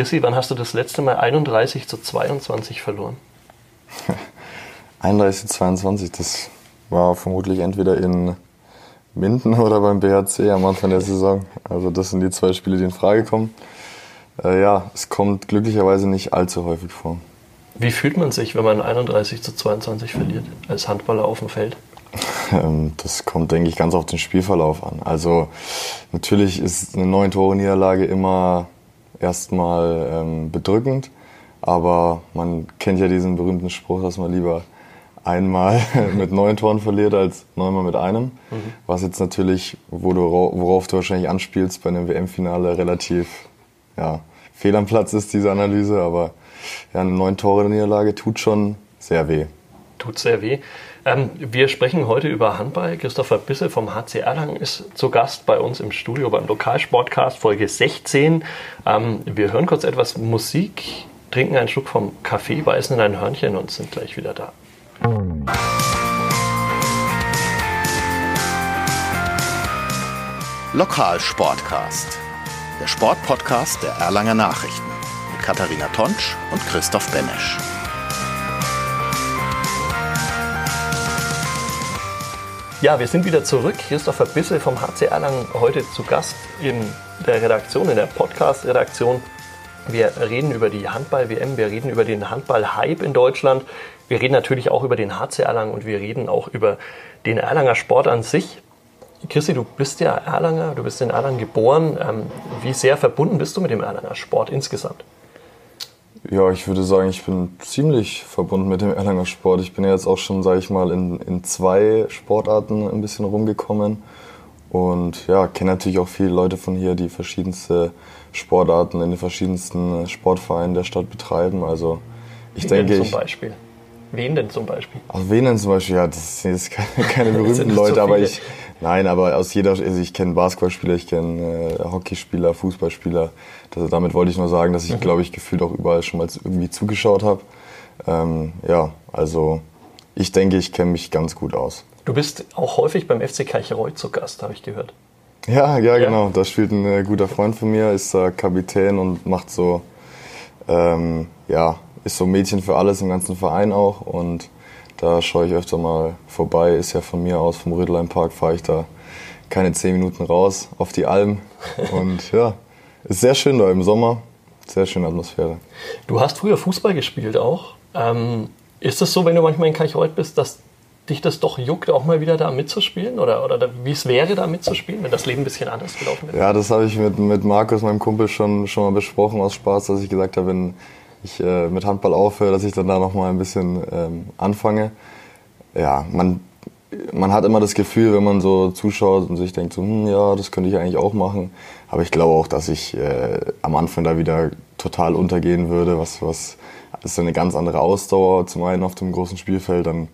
Gissi, wann hast du das letzte Mal 31 zu 22 verloren? 31 zu 22, das war vermutlich entweder in Minden oder beim BHC am Anfang der Saison. Also das sind die zwei Spiele, die in Frage kommen. Äh, ja, es kommt glücklicherweise nicht allzu häufig vor. Wie fühlt man sich, wenn man 31 zu 22 verliert, als Handballer auf dem Feld? Ähm, das kommt, denke ich, ganz auf den Spielverlauf an. Also natürlich ist eine neun Tore Niederlage immer erstmal ähm, bedrückend, aber man kennt ja diesen berühmten Spruch, dass man lieber einmal mit neun Toren verliert als neunmal mit einem. Mhm. Was jetzt natürlich, wo du, worauf du wahrscheinlich anspielst, bei einem WM-Finale relativ ja, fehl am Platz ist, diese Analyse. Aber ja, eine neun Tore Niederlage tut schon sehr weh. Tut sehr weh. Ähm, wir sprechen heute über Handball. Christopher Bisse vom HC Erlangen ist zu Gast bei uns im Studio beim Lokalsportcast Folge 16. Ähm, wir hören kurz etwas Musik, trinken einen Schluck vom Kaffee, beißen in ein Hörnchen und sind gleich wieder da. Lokalsportcast, der Sportpodcast der Erlanger Nachrichten mit Katharina Tonsch und Christoph Benesch. Ja, wir sind wieder zurück. Christopher Bisse vom HC Erlangen heute zu Gast in der Redaktion, in der Podcast-Redaktion. Wir reden über die Handball-WM, wir reden über den Handball-Hype in Deutschland, wir reden natürlich auch über den HC Erlangen und wir reden auch über den Erlanger Sport an sich. Christi, du bist ja Erlanger, du bist in Erlangen geboren. Ähm, wie sehr verbunden bist du mit dem Erlanger Sport insgesamt? Ja, ich würde sagen, ich bin ziemlich verbunden mit dem Erlanger Sport. Ich bin ja jetzt auch schon, sage ich mal, in, in zwei Sportarten ein bisschen rumgekommen. Und ja, kenne natürlich auch viele Leute von hier, die verschiedenste Sportarten in den verschiedensten Sportvereinen der Stadt betreiben. Also ich Wie denke. Zum Beispiel? Wen denn zum Beispiel? Ach, wen denn zum Beispiel? Ja, das sind jetzt keine, keine berühmten Leute, so aber ich, nein, aber aus jeder, also ich kenne Basketballspieler, ich kenne äh, Hockeyspieler, Fußballspieler. Das, damit wollte ich nur sagen, dass ich, mhm. glaube ich, gefühlt auch überall schon mal irgendwie zugeschaut habe. Ähm, ja, also ich denke, ich kenne mich ganz gut aus. Du bist auch häufig beim FC Kirchereuth zu Gast, habe ich gehört. Ja, ja, ja, genau. Da spielt ein äh, guter Freund von mir, ist äh, Kapitän und macht so, ähm, ja, ist so Mädchen für alles im ganzen Verein auch und da schaue ich öfter mal vorbei. Ist ja von mir aus, vom Rödelheim Park, fahre ich da keine zehn Minuten raus auf die Alm. Und ja, ist sehr schön da im Sommer. Sehr schöne Atmosphäre. Du hast früher Fußball gespielt auch. Ähm, ist es so, wenn du manchmal in Kirchholt bist, dass dich das doch juckt, auch mal wieder da mitzuspielen? Oder, oder wie es wäre, da mitzuspielen, wenn das Leben ein bisschen anders gelaufen wäre? Ja, das habe ich mit, mit Markus, meinem Kumpel, schon, schon mal besprochen aus Spaß, dass ich gesagt habe, wenn ich äh, mit Handball aufhöre, dass ich dann da noch mal ein bisschen ähm, anfange. Ja, man, man hat immer das Gefühl, wenn man so zuschaut und sich denkt, so, hm, ja, das könnte ich eigentlich auch machen. Aber ich glaube auch, dass ich äh, am Anfang da wieder total untergehen würde. Was, was ist eine ganz andere Ausdauer. Zum einen auf dem großen Spielfeld, dann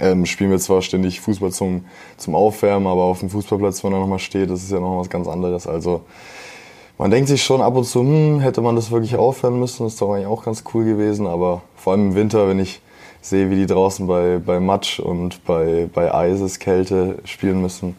ähm, spielen wir zwar ständig Fußball zum, zum Aufwärmen, aber auf dem Fußballplatz, wenn da nochmal steht, das ist ja noch was ganz anderes. Also man denkt sich schon ab und zu, hm, hätte man das wirklich aufhören müssen, das ist doch eigentlich auch ganz cool gewesen. Aber vor allem im Winter, wenn ich sehe, wie die draußen bei, bei Matsch und bei, bei Eiseskälte spielen müssen,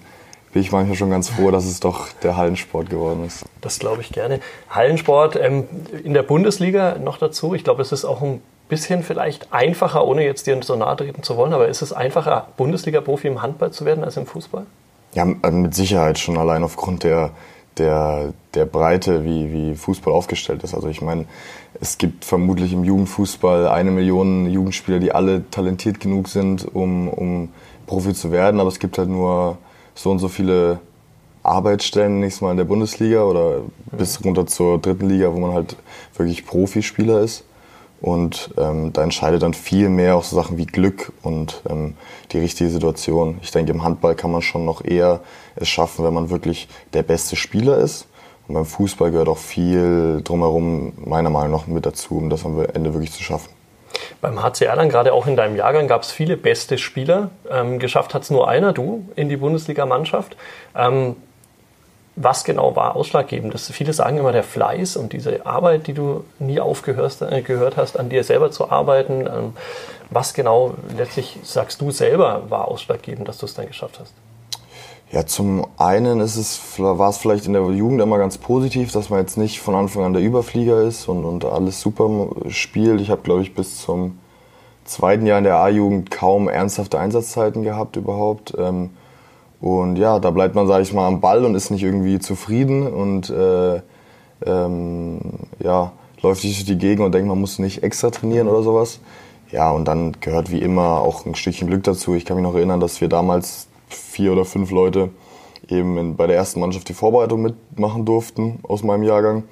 bin ich manchmal schon ganz froh, dass es doch der Hallensport geworden ist. Das glaube ich gerne. Hallensport ähm, in der Bundesliga noch dazu. Ich glaube, es ist auch ein bisschen vielleicht einfacher, ohne jetzt dir so nahe treten zu wollen, aber ist es einfacher, Bundesliga-Profi im Handball zu werden als im Fußball? Ja, mit Sicherheit schon allein aufgrund der, der, der Breite, wie, wie Fußball aufgestellt ist. Also ich meine, es gibt vermutlich im Jugendfußball eine Million Jugendspieler, die alle talentiert genug sind, um, um Profi zu werden, aber es gibt halt nur so und so viele Arbeitsstellen nächstes Mal in der Bundesliga oder bis runter zur dritten Liga, wo man halt wirklich Profispieler ist. Und ähm, da entscheidet dann viel mehr auch so Sachen wie Glück und ähm, die richtige Situation. Ich denke, im Handball kann man schon noch eher es schaffen, wenn man wirklich der beste Spieler ist. Und beim Fußball gehört auch viel drumherum, meiner Meinung nach, mit dazu, um das am Ende wirklich zu schaffen. Beim HC Erlangen, gerade auch in deinem Jahrgang, gab es viele beste Spieler. Ähm, geschafft hat es nur einer, du, in die Bundesligamannschaft. Ähm, was genau war ausschlaggebend? Das, viele sagen immer der Fleiß und diese Arbeit, die du nie aufgehört äh, gehört hast, an dir selber zu arbeiten. Ähm, was genau letztlich sagst du selber war ausschlaggebend, dass du es dann geschafft hast? Ja, zum einen ist es, war es vielleicht in der Jugend immer ganz positiv, dass man jetzt nicht von Anfang an der Überflieger ist und, und alles super spielt. Ich habe, glaube ich, bis zum zweiten Jahr in der A-Jugend kaum ernsthafte Einsatzzeiten gehabt überhaupt. Ähm, und ja, da bleibt man, sage ich mal, am Ball und ist nicht irgendwie zufrieden und äh, ähm, ja, läuft sich durch die Gegend und denkt, man muss nicht extra trainieren oder sowas. Ja, und dann gehört wie immer auch ein Stückchen Glück dazu. Ich kann mich noch erinnern, dass wir damals vier oder fünf Leute eben in, bei der ersten Mannschaft die Vorbereitung mitmachen durften aus meinem Jahrgang.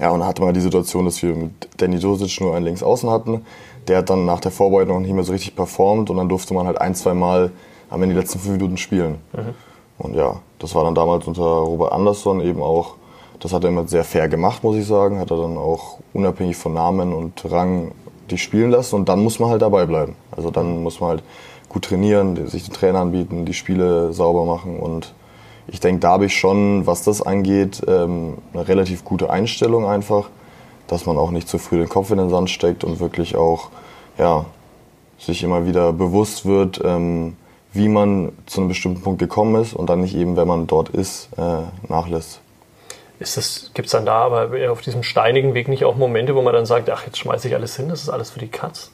Ja, und hatte man die Situation, dass wir mit Danny Dosic nur einen Linksaußen hatten. Der hat dann nach der Vorbereitung noch nicht mehr so richtig performt und dann durfte man halt ein, zwei Mal am Ende die letzten fünf Minuten spielen. Mhm. Und ja, das war dann damals unter Robert Andersson eben auch, das hat er immer sehr fair gemacht, muss ich sagen. Hat er dann auch unabhängig von Namen und Rang die spielen lassen und dann muss man halt dabei bleiben. Also dann muss man halt gut trainieren, sich den Trainer anbieten, die Spiele sauber machen und ich denke, da habe ich schon, was das angeht, ähm, eine relativ gute Einstellung einfach, dass man auch nicht zu früh den Kopf in den Sand steckt und wirklich auch ja, sich immer wieder bewusst wird, ähm, wie man zu einem bestimmten Punkt gekommen ist und dann nicht eben, wenn man dort ist, äh, nachlässt. Gibt es dann da aber auf diesem steinigen Weg nicht auch Momente, wo man dann sagt, ach, jetzt schmeiße ich alles hin, das ist alles für die Katz?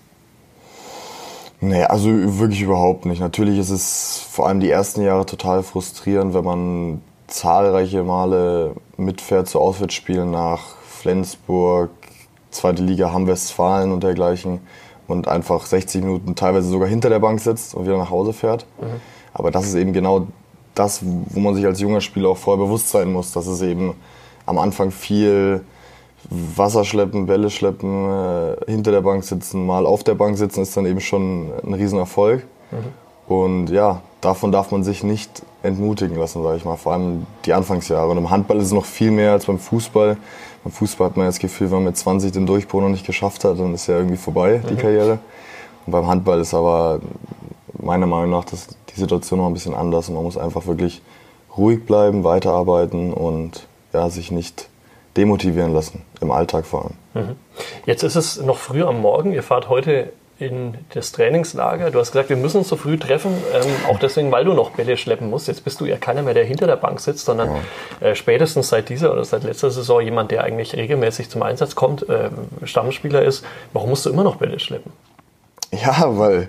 Nee, also wirklich überhaupt nicht. Natürlich ist es vor allem die ersten Jahre total frustrierend, wenn man zahlreiche Male mitfährt zu Auswärtsspielen nach Flensburg, zweite Liga Hamm-Westfalen und dergleichen und einfach 60 Minuten teilweise sogar hinter der Bank sitzt und wieder nach Hause fährt. Mhm. Aber das ist eben genau das, wo man sich als junger Spieler auch vorher bewusst sein muss, dass es eben am Anfang viel Wasser schleppen, Bälle schleppen, äh, hinter der Bank sitzen, mal auf der Bank sitzen, ist dann eben schon ein Riesenerfolg. Mhm. Und ja, davon darf man sich nicht entmutigen lassen, sage ich mal. Vor allem die Anfangsjahre. Und im Handball ist es noch viel mehr als beim Fußball. Beim Fußball hat man das Gefühl, wenn man mit 20 den Durchbruch noch nicht geschafft hat, dann ist ja irgendwie vorbei, die mhm. Karriere. Und beim Handball ist aber meiner Meinung nach das, die Situation noch ein bisschen anders. Und man muss einfach wirklich ruhig bleiben, weiterarbeiten und ja, sich nicht demotivieren lassen, im Alltag vor allem. Mhm. Jetzt ist es noch früh am Morgen. Ihr fahrt heute in das Trainingslager. Du hast gesagt, wir müssen uns so früh treffen, ähm, auch deswegen, weil du noch Bälle schleppen musst. Jetzt bist du ja keiner mehr, der hinter der Bank sitzt, sondern ja. äh, spätestens seit dieser oder seit letzter Saison jemand, der eigentlich regelmäßig zum Einsatz kommt, äh, Stammspieler ist. Warum musst du immer noch Bälle schleppen? Ja, weil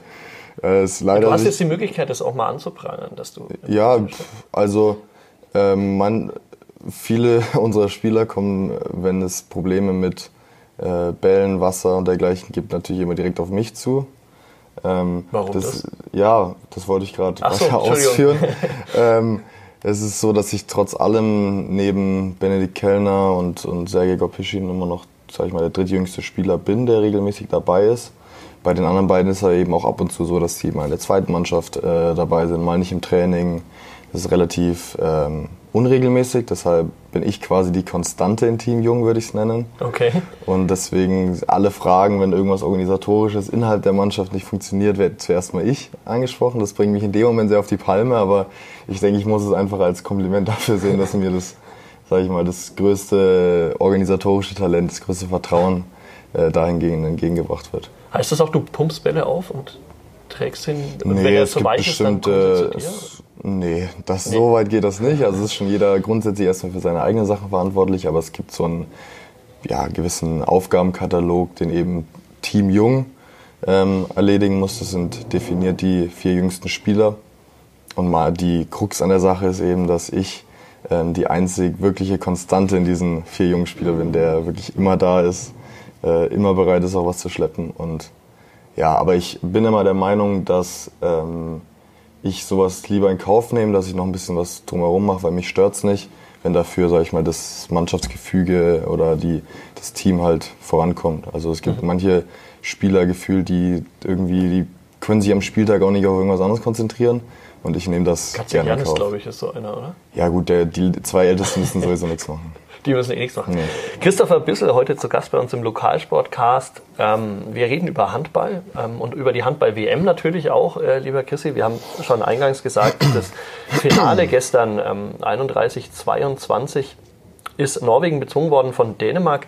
äh, es leider. Du hast jetzt die Möglichkeit, das auch mal anzuprangern, dass du. Ja, also ähm, man, viele unserer Spieler kommen, wenn es Probleme mit äh, Bällen, Wasser und dergleichen gibt, natürlich immer direkt auf mich zu. Ähm, Warum das, das? Ja, das wollte ich gerade so, ausführen. ähm, es ist so, dass ich trotz allem neben Benedikt Kellner und, und Sergei Gopischin immer noch, sag ich mal, der drittjüngste Spieler bin, der regelmäßig dabei ist. Bei den anderen beiden ist er eben auch ab und zu so, dass sie mal in der zweiten Mannschaft äh, dabei sind, mal nicht im Training. Das ist relativ ähm, unregelmäßig, deshalb bin ich quasi die Konstante in Team Jung, würde ich es nennen. Okay. Und deswegen alle Fragen, wenn irgendwas organisatorisches innerhalb der Mannschaft nicht funktioniert, werde zuerst mal ich angesprochen. Das bringt mich in dem Moment sehr auf die Palme, aber ich denke, ich muss es einfach als Kompliment dafür sehen, dass mir das, sage ich mal, das größte organisatorische Talent, das größte Vertrauen äh, dahingehend entgegengebracht wird. Heißt das auch, du pumpst Bälle auf und trägst ihn, und nee, wenn er zu weich ist, dann Nee, das, nee. so weit geht das nicht. Also es ist schon jeder grundsätzlich erstmal für seine eigenen Sachen verantwortlich, aber es gibt so einen ja, gewissen Aufgabenkatalog, den eben Team Jung ähm, erledigen muss. Das sind definiert die vier jüngsten Spieler. Und mal die Krux an der Sache ist eben, dass ich ähm, die einzig wirkliche Konstante in diesen vier jungen Spielern bin, der wirklich immer da ist, äh, immer bereit ist, auch was zu schleppen. Und ja, aber ich bin immer der Meinung, dass ähm, ich sowas lieber in Kauf nehme, dass ich noch ein bisschen was drumherum mache, weil mich stört's nicht, wenn dafür, sage ich mal, das Mannschaftsgefüge oder die, das Team halt vorankommt. Also es gibt mhm. manche Spieler gefühlt, die irgendwie, die können sich am Spieltag auch nicht auf irgendwas anderes konzentrieren. Und ich nehme das Katze gerne Janis, glaube ich, ist so einer, oder? Ja gut, der, die zwei Ältesten müssen sowieso nichts machen. Die müssen eh nichts machen. Nee. Christopher Bissel, heute zu Gast bei uns im Lokalsportcast. Ähm, wir reden über Handball ähm, und über die Handball-WM natürlich auch, äh, lieber Chrissy. Wir haben schon eingangs gesagt, das Finale gestern, ähm, 31-22, ist Norwegen bezwungen worden von Dänemark.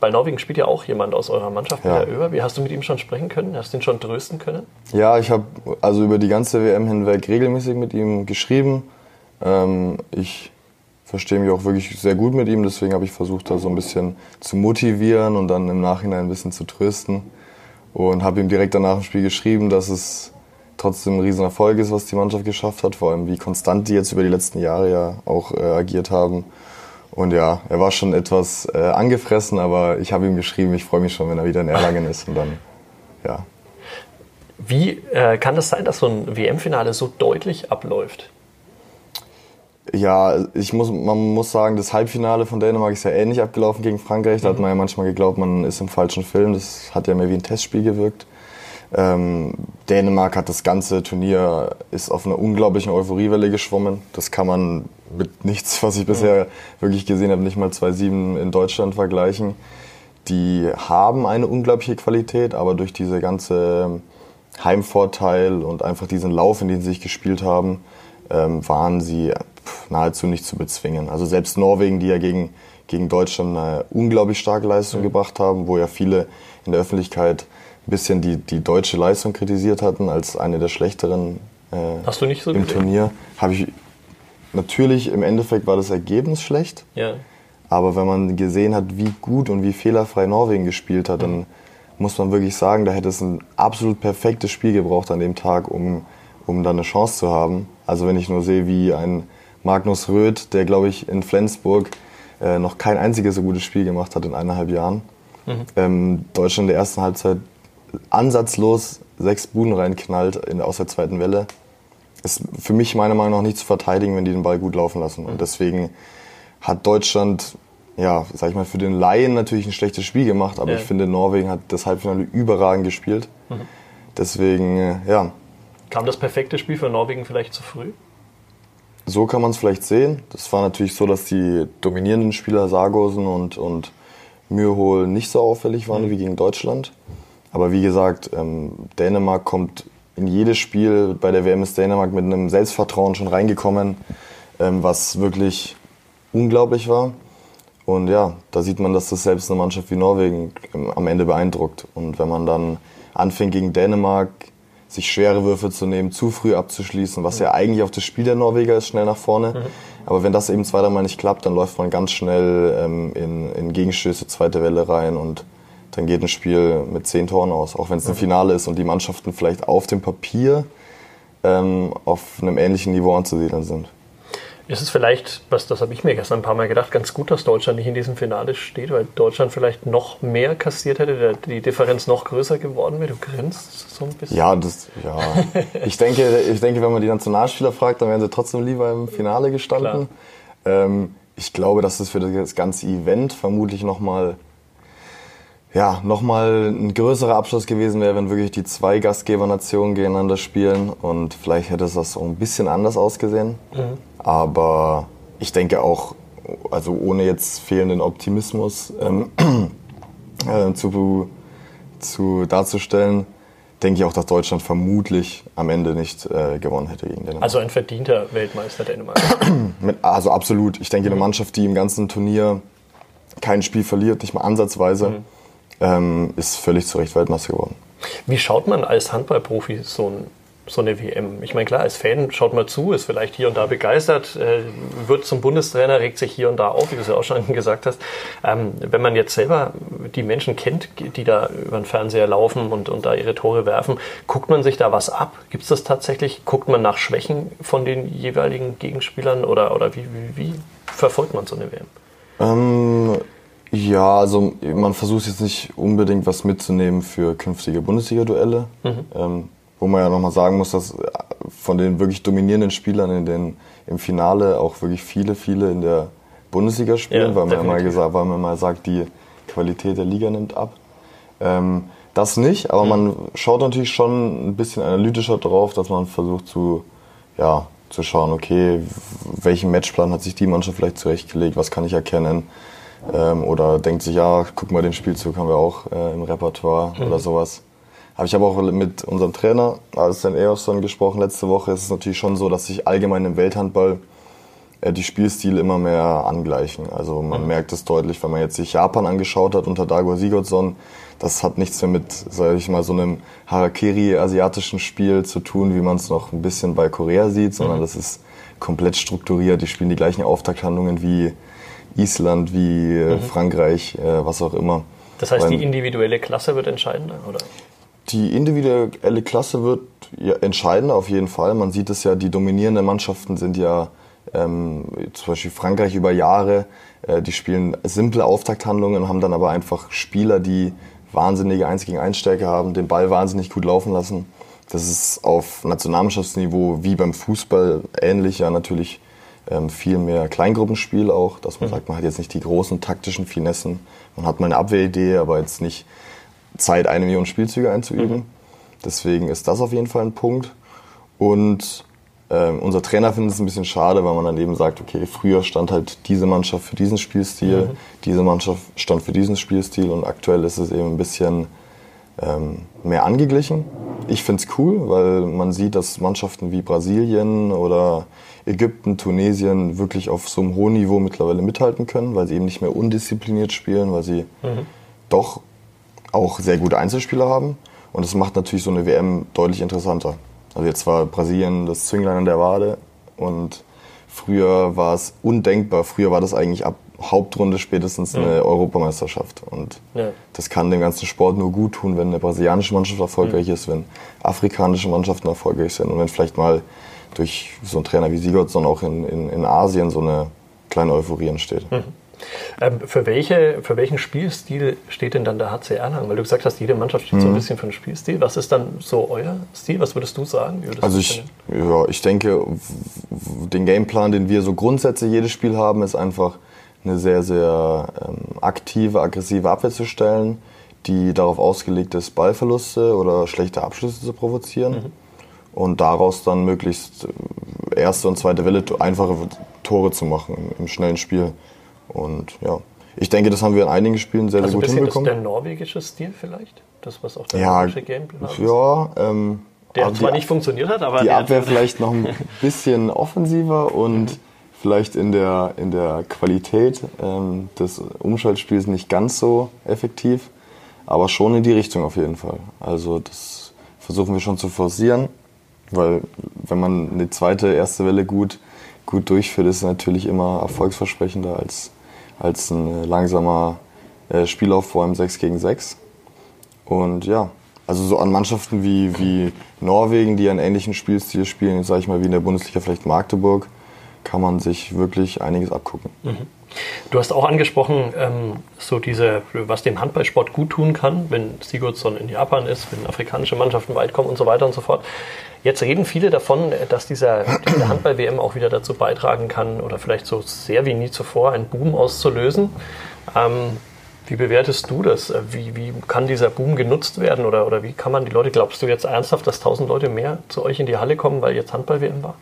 bei Norwegen spielt ja auch jemand aus eurer Mannschaft, Ja. Peter. Wie hast du mit ihm schon sprechen können? Hast du ihn schon trösten können? Ja, ich habe also über die ganze WM hinweg regelmäßig mit ihm geschrieben. Ähm, ich verstehe mich auch wirklich sehr gut mit ihm, deswegen habe ich versucht, da so ein bisschen zu motivieren und dann im Nachhinein ein bisschen zu trösten. Und habe ihm direkt danach im Spiel geschrieben, dass es trotzdem ein Riesenerfolg ist, was die Mannschaft geschafft hat, vor allem wie konstant die jetzt über die letzten Jahre ja auch äh, agiert haben. Und ja, er war schon etwas äh, angefressen, aber ich habe ihm geschrieben, ich freue mich schon, wenn er wieder in Erlangen ist und dann, ja, Wie äh, kann das sein, dass so ein WM-Finale so deutlich abläuft? Ja, ich muss, man muss sagen, das Halbfinale von Dänemark ist ja ähnlich abgelaufen gegen Frankreich. Da hat man ja manchmal geglaubt, man ist im falschen Film. Das hat ja mehr wie ein Testspiel gewirkt. Ähm, Dänemark hat das ganze Turnier, ist auf einer unglaublichen Euphoriewelle geschwommen. Das kann man mit nichts, was ich bisher wirklich gesehen habe, nicht mal 2-7 in Deutschland vergleichen. Die haben eine unglaubliche Qualität, aber durch diese ganze Heimvorteil und einfach diesen Lauf, in den sie sich gespielt haben, ähm, waren sie nahezu nicht zu bezwingen. Also selbst Norwegen, die ja gegen, gegen Deutschland eine unglaublich starke Leistung gebracht haben, wo ja viele in der Öffentlichkeit ein bisschen die, die deutsche Leistung kritisiert hatten als eine der schlechteren äh, Hast du nicht so im gesehen? Turnier, habe ich natürlich im Endeffekt war das Ergebnis schlecht. Ja. Aber wenn man gesehen hat, wie gut und wie fehlerfrei Norwegen gespielt hat, dann muss man wirklich sagen, da hätte es ein absolut perfektes Spiel gebraucht an dem Tag, um, um da eine Chance zu haben. Also wenn ich nur sehe, wie ein Magnus Röth, der glaube ich in Flensburg äh, noch kein einziges so gutes Spiel gemacht hat in eineinhalb Jahren. Ähm, Deutschland in der ersten Halbzeit ansatzlos sechs Buden reinknallt in, aus der zweiten Welle. Ist für mich meiner Meinung nach nicht zu verteidigen, wenn die den Ball gut laufen lassen. Und deswegen hat Deutschland, ja, sag ich mal, für den Laien natürlich ein schlechtes Spiel gemacht, aber Ja. ich finde, Norwegen hat das Halbfinale überragend gespielt. Deswegen, äh, ja, Kam das perfekte Spiel für Norwegen vielleicht zu früh? So kann man es vielleicht sehen. Das war natürlich so, dass die dominierenden Spieler Sargosen und, und Mürhol nicht so auffällig waren wie gegen Deutschland. Aber wie gesagt, ähm, Dänemark kommt in jedes Spiel bei der WM ist Dänemark mit einem Selbstvertrauen schon reingekommen, ähm, was wirklich unglaublich war. Und ja, da sieht man, dass das selbst eine Mannschaft wie Norwegen ähm, am Ende beeindruckt. Und wenn man dann anfängt gegen Dänemark sich schwere Würfe zu nehmen, zu früh abzuschließen, was ja eigentlich auch das Spiel der Norweger ist, schnell nach vorne. Aber wenn das eben zwei, dreimal nicht klappt, dann läuft man ganz schnell ähm, in, in Gegenstöße, zweite Welle rein und dann geht ein Spiel mit zehn Toren aus, auch wenn es ein Finale ist und die Mannschaften vielleicht auf dem Papier ähm, auf einem ähnlichen Niveau anzusiedeln sind. Ist es vielleicht, was das habe ich mir gestern ein paar Mal gedacht, ganz gut, dass Deutschland nicht in diesem Finale steht, weil Deutschland vielleicht noch mehr kassiert hätte, die Differenz noch größer geworden wäre. Du grinst so ein bisschen. Ja, das, ja. Ich denke, ich denke, wenn man die Nationalspieler fragt, dann wären sie trotzdem lieber im Finale gestanden. Ähm, ich glaube, dass das für das ganze Event vermutlich nochmal ja, nochmal ein größerer Abschluss gewesen wäre, wenn wirklich die zwei Gastgebernationen gegeneinander spielen und vielleicht hätte es das so ein bisschen anders ausgesehen. Aber ich denke auch, also ohne jetzt fehlenden Optimismus ähm, äh, zu, zu darzustellen, denke ich auch, dass Deutschland vermutlich am Ende nicht äh, gewonnen hätte gegen Dänemark. Also ein verdienter Weltmeister Dänemark. Also absolut. Ich denke, eine Mannschaft, die im ganzen Turnier kein Spiel verliert, nicht mal ansatzweise, ähm, ist völlig zu Recht Weltmeister geworden. Wie schaut man als Handballprofi so, ein, so eine WM? Ich meine, klar, als Fan schaut man zu, ist vielleicht hier und da begeistert, äh, wird zum Bundestrainer, regt sich hier und da auf, wie du es ja auch schon gesagt hast. Ähm, wenn man jetzt selber die Menschen kennt, die da über den Fernseher laufen und, und da ihre Tore werfen, guckt man sich da was ab? Gibt es das tatsächlich? Guckt man nach Schwächen von den jeweiligen Gegenspielern oder, oder wie, wie, wie verfolgt man so eine WM? Ähm, ja, also man versucht jetzt nicht unbedingt was mitzunehmen für künftige Bundesliga-Duelle. Ähm, wo man ja nochmal sagen muss, dass von den wirklich dominierenden Spielern in den, im Finale auch wirklich viele, viele in der Bundesliga spielen, Ja, weil, man ja mal gesagt, weil man mal sagt, die Qualität der Liga nimmt ab. Ähm, das nicht, aber man schaut natürlich schon ein bisschen analytischer drauf, dass man versucht zu, ja, zu schauen, okay, welchen Matchplan hat sich die Mannschaft vielleicht zurechtgelegt, was kann ich erkennen. Ähm, oder denkt sich, ja, guck mal, den Spielzug haben wir auch äh, im Repertoire oder sowas. Aber ich habe auch mit unserem Trainer, Arsene Eosson, gesprochen letzte Woche. Es ist natürlich schon so, dass sich allgemein im Welthandball äh, die Spielstile immer mehr angleichen. Also man mhm. merkt es deutlich, wenn man jetzt sich Japan angeschaut hat unter Dago Sigurdsson, das hat nichts mehr mit, sag ich mal, so einem Harakiri-asiatischen Spiel zu tun, wie man es noch ein bisschen bei Korea sieht, sondern mhm. das ist komplett strukturiert. Die spielen die gleichen Auftakthandlungen wie Island, wie äh, mhm. Frankreich, äh, was auch immer. Das heißt, Weil, die individuelle Klasse wird entscheidender, oder? Die individuelle Klasse wird ja, entscheidender auf jeden Fall. Man sieht es ja, die dominierenden Mannschaften sind ja ähm, zum Beispiel Frankreich über Jahre. Äh, die spielen simple Auftakthandlungen, haben dann aber einfach Spieler, die wahnsinnige 1 gegen 1 Stärke haben, den Ball wahnsinnig gut laufen lassen. Das ist auf Nationalmannschaftsniveau wie beim Fußball ähnlich, ja natürlich ähm, viel mehr Kleingruppenspiel auch, dass man mhm. sagt, man hat jetzt nicht die großen taktischen Finessen, man hat mal eine Abwehridee, aber jetzt nicht Zeit, eine Million Spielzüge einzuüben. Mhm. Deswegen ist das auf jeden Fall ein Punkt. Und ähm, unser Trainer findet es ein bisschen schade, weil man dann eben sagt, okay, früher stand halt diese Mannschaft für diesen Spielstil, mhm. diese Mannschaft stand für diesen Spielstil und aktuell ist es eben ein bisschen ähm, mehr angeglichen. Ich finde es cool, weil man sieht, dass Mannschaften wie Brasilien oder Ägypten, Tunesien wirklich auf so einem hohen Niveau mittlerweile mithalten können, weil sie eben nicht mehr undiszipliniert spielen, weil sie mhm. doch auch sehr gute Einzelspieler haben. Und das macht natürlich so eine WM deutlich interessanter. Also jetzt war Brasilien das Zünglein an der Wade und früher war es undenkbar. Früher war das eigentlich ab Hauptrunde spätestens eine ja. Europameisterschaft. Und ja. das kann dem ganzen Sport nur gut tun, wenn eine brasilianische Mannschaft erfolgreich mhm. ist, wenn afrikanische Mannschaften erfolgreich sind und wenn vielleicht mal durch so einen Trainer wie Sigurdsson auch in, in, in Asien so eine kleine Euphorie entsteht. Mhm. Ähm, für, welche, für welchen Spielstil steht denn dann der HC Erlangen? Weil du gesagt hast, jede Mannschaft steht mhm. so ein mhm. bisschen für einen Spielstil. Was ist dann so euer Stil? Was würdest du sagen? Würdest also ich, ja, ich denke, den Gameplan, den wir so grundsätzlich jedes Spiel haben, ist einfach eine sehr, sehr ähm, aktive, aggressive Abwehr zu stellen, die darauf ausgelegt ist, Ballverluste oder schlechte Abschlüsse zu provozieren. Mhm. Und daraus dann möglichst äh, erste und zweite Welle einfache Tore zu machen im, im schnellen Spiel. Und ja, ich denke, das haben wir in einigen Spielen sehr, also sehr gut hinbekommen. Ist das der norwegische Stil vielleicht? Das, was auch der ja, norwegische Gameplay ist? Ja, ähm, der zwar nicht funktioniert hat, aber. Die Abwehr vielleicht noch ein bisschen offensiver und vielleicht in der, in der Qualität ähm, des Umschaltspiels nicht ganz so effektiv, aber schon in die Richtung auf jeden Fall. Also das versuchen wir schon zu forcieren, weil wenn man eine zweite, erste Welle gut, gut durchführt, ist es natürlich immer erfolgsversprechender als als ein äh, langsamer Spielaufbau im 6 gegen 6. Und ja, also so an Mannschaften wie, wie Norwegen, die einen ähnlichen Spielstil spielen, sage ich mal wie in der Bundesliga vielleicht Magdeburg, kann man sich wirklich einiges abgucken. Mhm. Du hast auch angesprochen, ähm, so diese, was dem Handballsport gut tun kann, wenn Sigurdsson in Japan ist, wenn afrikanische Mannschaften weit kommen und so weiter und so fort. Jetzt reden viele davon, dass dieser, diese Handball-WM auch wieder dazu beitragen kann oder vielleicht so sehr wie nie zuvor einen Boom auszulösen. Ähm, wie bewertest du das? Wie, wie kann dieser Boom genutzt werden oder, oder wie kann man die Leute, glaubst du jetzt ernsthaft, dass tausend Leute mehr zu euch in die Halle kommen, weil jetzt Handball-WM war?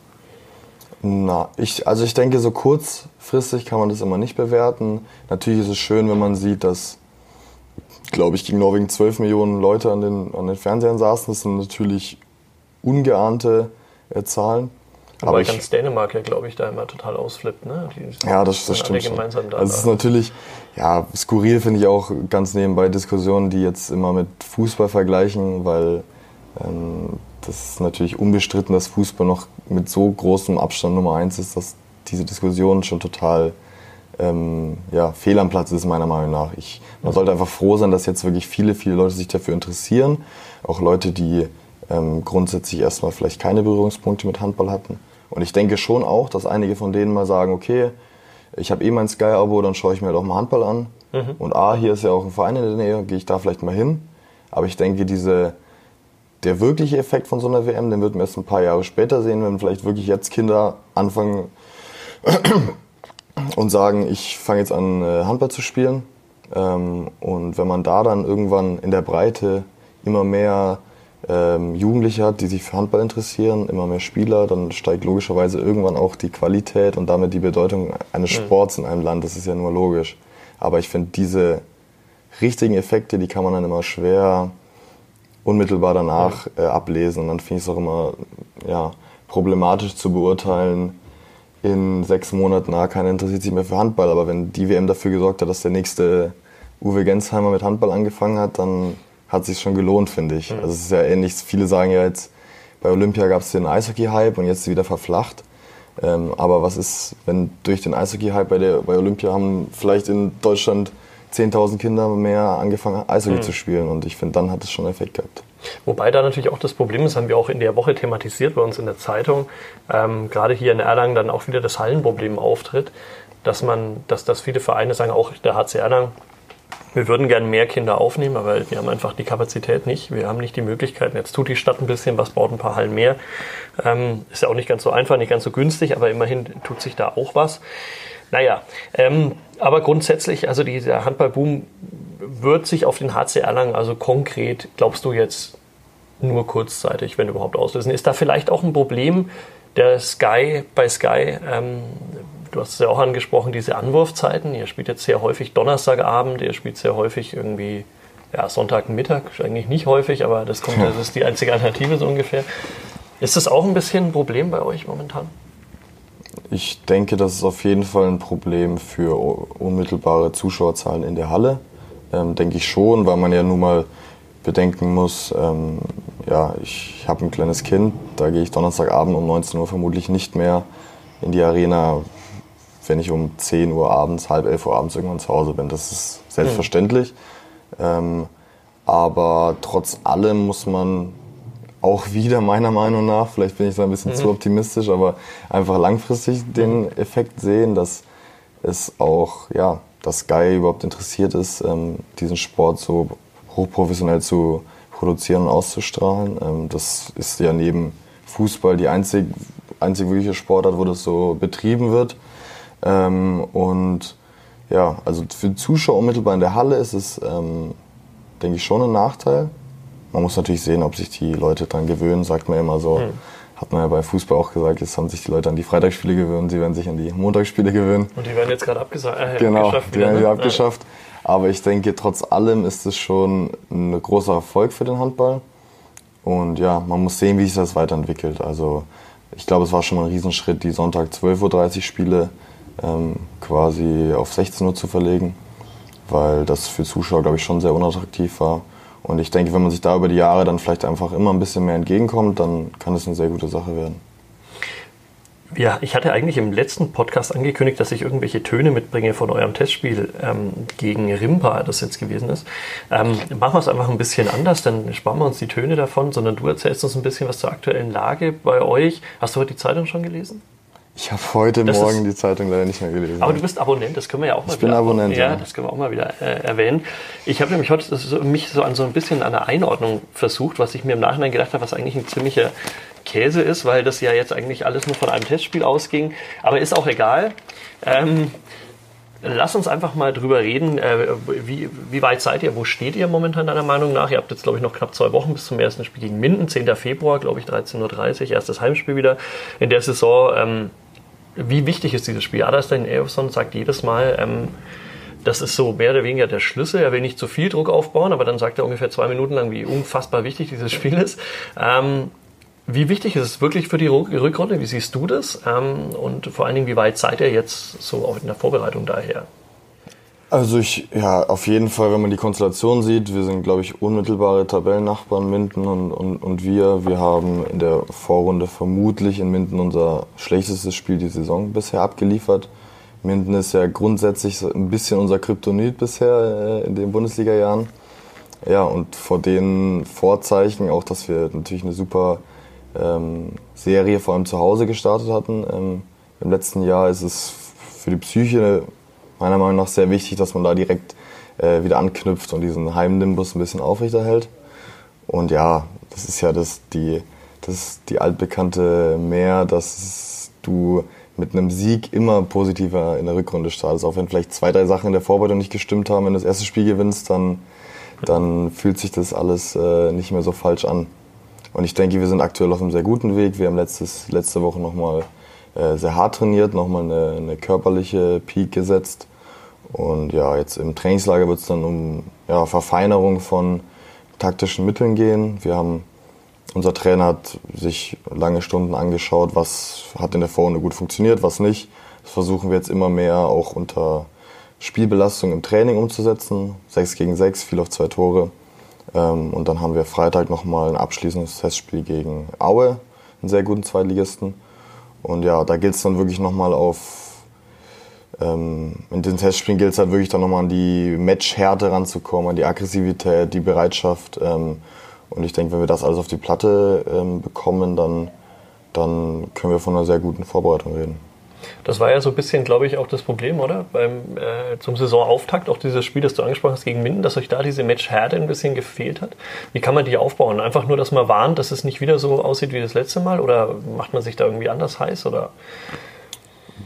Na, ich, also ich denke, so kurzfristig kann man das immer nicht bewerten. Natürlich ist es schön, wenn man sieht, dass, glaube ich, gegen Norwegen 12 Millionen Leute an den, an den Fernsehern saßen. Das sind natürlich ungeahnte äh, Zahlen. Aber Weil ganz Dänemark ja, glaube ich, da immer total ausflippt. Ne? ja, das, das stimmt. Schon. Also es ist natürlich, ja, skurril finde ich auch ganz nebenbei Diskussionen, die jetzt immer mit Fußball vergleichen, weil ähm, das ist natürlich unbestritten, dass Fußball noch mit so großem Abstand Nummer eins ist, dass diese Diskussion schon total ähm, ja, fehl am Platz ist, meiner Meinung nach. Ich, man sollte einfach froh sein, dass jetzt wirklich viele, viele Leute sich dafür interessieren. Auch Leute, die ähm, grundsätzlich erstmal vielleicht keine Berührungspunkte mit Handball hatten. Und ich denke schon auch, dass einige von denen mal sagen, okay, ich habe eh mein Sky-Abo, dann schaue ich mir doch halt mal Handball an. Mhm. Und A, hier ist ja auch ein Verein in der Nähe, gehe ich da vielleicht mal hin. Aber ich denke, diese, der wirkliche Effekt von so einer WM, den wird man erst ein paar Jahre später sehen, wenn vielleicht wirklich jetzt Kinder anfangen und sagen, ich fange jetzt an, äh, Handball zu spielen. Ähm, und wenn man da dann irgendwann in der Breite immer mehr ähm, Jugendliche hat, die sich für Handball interessieren, immer mehr Spieler, dann steigt logischerweise irgendwann auch die Qualität und damit die Bedeutung eines mhm. Sports in einem Land. Das ist ja nur logisch. Aber ich finde, diese richtigen Effekte, die kann man dann immer schwer unmittelbar danach äh, ablesen. Und dann finde ich es auch immer ja, problematisch zu beurteilen, in sechs Monaten, na, keiner interessiert sich mehr für Handball, aber wenn die WM dafür gesorgt hat, dass der nächste Uwe Gensheimer mit Handball angefangen hat, dann hat sich schon gelohnt, finde ich. Mhm. Also es ist ja ähnlich, viele sagen ja jetzt, bei Olympia gab es den Eishockey-Hype und jetzt wieder verflacht. Ähm, aber was ist, wenn durch den Eishockey-Hype bei, bei Olympia haben vielleicht in Deutschland 10.000 Kinder mehr angefangen, Eishockey mhm. zu spielen und ich finde, dann hat es schon Effekt gehabt. Wobei da natürlich auch das Problem ist, haben wir auch in der Woche thematisiert bei uns in der Zeitung, ähm, gerade hier in Erlangen dann auch wieder das Hallenproblem auftritt, dass man, dass, dass viele Vereine sagen, auch der HC Erlangen, wir würden gerne mehr Kinder aufnehmen, aber wir haben einfach die Kapazität nicht. Wir haben nicht die Möglichkeiten. Jetzt tut die Stadt ein bisschen was, baut ein paar Hallen mehr. Ähm, ist ja auch nicht ganz so einfach, nicht ganz so günstig, aber immerhin tut sich da auch was. Naja, ähm, aber grundsätzlich, also dieser Handballboom wird sich auf den HC Erlangen, also konkret, glaubst du jetzt nur kurzzeitig, wenn überhaupt auslösen? Ist da vielleicht auch ein Problem der Sky bei Sky? Ähm, du hast es ja auch angesprochen, diese Anwurfzeiten. Ihr spielt jetzt sehr häufig Donnerstagabend, ihr spielt sehr häufig irgendwie ja, Sonntagmittag, eigentlich nicht häufig, aber das, kommt, das ist die einzige Alternative so ungefähr. Ist das auch ein bisschen ein Problem bei euch momentan? Ich denke, das ist auf jeden Fall ein Problem für unmittelbare Zuschauerzahlen in der Halle. Ähm, denke ich schon, weil man ja nun mal bedenken muss, ähm, ja, ich habe ein kleines Kind, da gehe ich Donnerstagabend um 19 Uhr vermutlich nicht mehr in die Arena, wenn ich um 10 Uhr abends, halb 11 Uhr abends irgendwann zu Hause bin. Das ist selbstverständlich. Mhm. Ähm, aber trotz allem muss man auch wieder meiner Meinung nach, vielleicht bin ich da ein bisschen mhm. zu optimistisch, aber einfach langfristig den Effekt sehen, dass es auch, ja, dass Sky überhaupt interessiert ist, ähm, diesen Sport so hochprofessionell zu produzieren und auszustrahlen. Ähm, das ist ja neben Fußball die einzig, einzig wirkliche Sportart, wo das so betrieben wird. Ähm, und ja, also für Zuschauer unmittelbar in der Halle ist es, ähm, denke ich, schon ein Nachteil. Man muss natürlich sehen, ob sich die Leute dran gewöhnen, sagt man immer so. Hm. Hat man ja bei Fußball auch gesagt, jetzt haben sich die Leute an die Freitagsspiele gewöhnt, sie werden sich an die Montagsspiele gewöhnen. Und die werden jetzt gerade abgesagt. Äh, genau, abgeschafft. Die werden wieder ne? abgeschafft. Aber ich denke, trotz allem ist es schon ein großer Erfolg für den Handball. Und ja, man muss sehen, wie sich das weiterentwickelt. Also ich glaube, es war schon mal ein Riesenschritt, die Sonntag 12.30 Uhr Spiele ähm, quasi auf 16 Uhr zu verlegen, weil das für Zuschauer, glaube ich, schon sehr unattraktiv war. Und ich denke, wenn man sich da über die Jahre dann vielleicht einfach immer ein bisschen mehr entgegenkommt, dann kann es eine sehr gute Sache werden. Ja, ich hatte eigentlich im letzten Podcast angekündigt, dass ich irgendwelche Töne mitbringe von eurem Testspiel ähm, gegen Rimpa, das jetzt gewesen ist. Ähm, machen wir es einfach ein bisschen anders, dann sparen wir uns die Töne davon, sondern du erzählst uns ein bisschen was zur aktuellen Lage bei euch. Hast du heute die Zeitung schon gelesen? Ich habe heute das Morgen die Zeitung leider nicht mehr gelesen. Aber du bist Abonnent, das können wir ja auch mal ich wieder. Ich bin Abonnent, ja, ja. Das können wir auch mal wieder äh, erwähnen. Ich habe nämlich heute so, mich so an so ein bisschen an der Einordnung versucht, was ich mir im Nachhinein gedacht habe, was eigentlich ein ziemlicher Käse ist, weil das ja jetzt eigentlich alles nur von einem Testspiel ausging. Aber ist auch egal. Ähm, lass uns einfach mal drüber reden. Äh, wie, wie, weit seid ihr? Wo steht ihr momentan deiner Meinung nach? Ihr habt jetzt, glaube ich, noch knapp zwei Wochen bis zum ersten Spiel gegen Minden. 10. Februar, glaube ich, 13.30 Uhr. Erstes Heimspiel wieder in der Saison. Ähm, wie wichtig ist dieses Spiel? Adastan Elfson sagt jedes Mal, ähm, das ist so mehr oder weniger der Schlüssel. Er will nicht zu viel Druck aufbauen, aber dann sagt er ungefähr zwei Minuten lang, wie unfassbar wichtig dieses Spiel ist. Ähm, wie wichtig ist es wirklich für die Rückrunde? Wie siehst du das? Ähm, und vor allen Dingen, wie weit seid ihr jetzt so auch in der Vorbereitung daher? Also ich, ja, auf jeden Fall, wenn man die Konstellation sieht, wir sind, glaube ich, unmittelbare Tabellennachbarn Minden und, und, und wir. Wir haben in der Vorrunde vermutlich in Minden unser schlechtestes Spiel die Saison bisher abgeliefert. Minden ist ja grundsätzlich ein bisschen unser Kryptonit bisher äh, in den Bundesliga-Jahren. Ja, und vor den Vorzeichen, auch dass wir natürlich eine super ähm, Serie vor allem zu Hause gestartet hatten, ähm, im letzten Jahr ist es für die Psyche meiner Meinung nach sehr wichtig, dass man da direkt äh, wieder anknüpft und diesen Heimnimbus ein bisschen aufrechterhält. Und ja, das ist ja das, die, das die altbekannte Mehr, dass du mit einem Sieg immer positiver in der Rückrunde startest. Auch wenn vielleicht zwei, drei Sachen in der Vorbereitung nicht gestimmt haben, wenn du das erste Spiel gewinnst, dann, dann fühlt sich das alles äh, nicht mehr so falsch an. Und ich denke, wir sind aktuell auf einem sehr guten Weg. Wir haben letztes, letzte Woche nochmal äh, sehr hart trainiert, nochmal eine, eine körperliche Peak gesetzt. Und ja, jetzt im Trainingslager wird es dann um ja, Verfeinerung von taktischen Mitteln gehen. Wir haben unser Trainer hat sich lange Stunden angeschaut, was hat in der Vorrunde gut funktioniert, was nicht. Das versuchen wir jetzt immer mehr auch unter Spielbelastung im Training umzusetzen. 6 gegen 6, viel auf zwei Tore. Ähm, und dann haben wir Freitag nochmal ein abschließendes Testspiel gegen Aue, einen sehr guten Zweitligisten. Und ja, da gilt es dann wirklich nochmal auf, ähm, in den Testspielen gilt es halt wirklich dann nochmal an die Matchhärte ranzukommen, an die Aggressivität, die Bereitschaft. Ähm, und ich denke, wenn wir das alles auf die Platte ähm, bekommen, dann, dann können wir von einer sehr guten Vorbereitung reden. Das war ja so ein bisschen, glaube ich, auch das Problem, oder? Beim, äh, zum Saisonauftakt, auch dieses Spiel, das du angesprochen hast gegen Minden, dass euch da diese Matchhärte ein bisschen gefehlt hat. Wie kann man die aufbauen? Einfach nur, dass man warnt, dass es nicht wieder so aussieht wie das letzte Mal? Oder macht man sich da irgendwie anders heiß? Oder?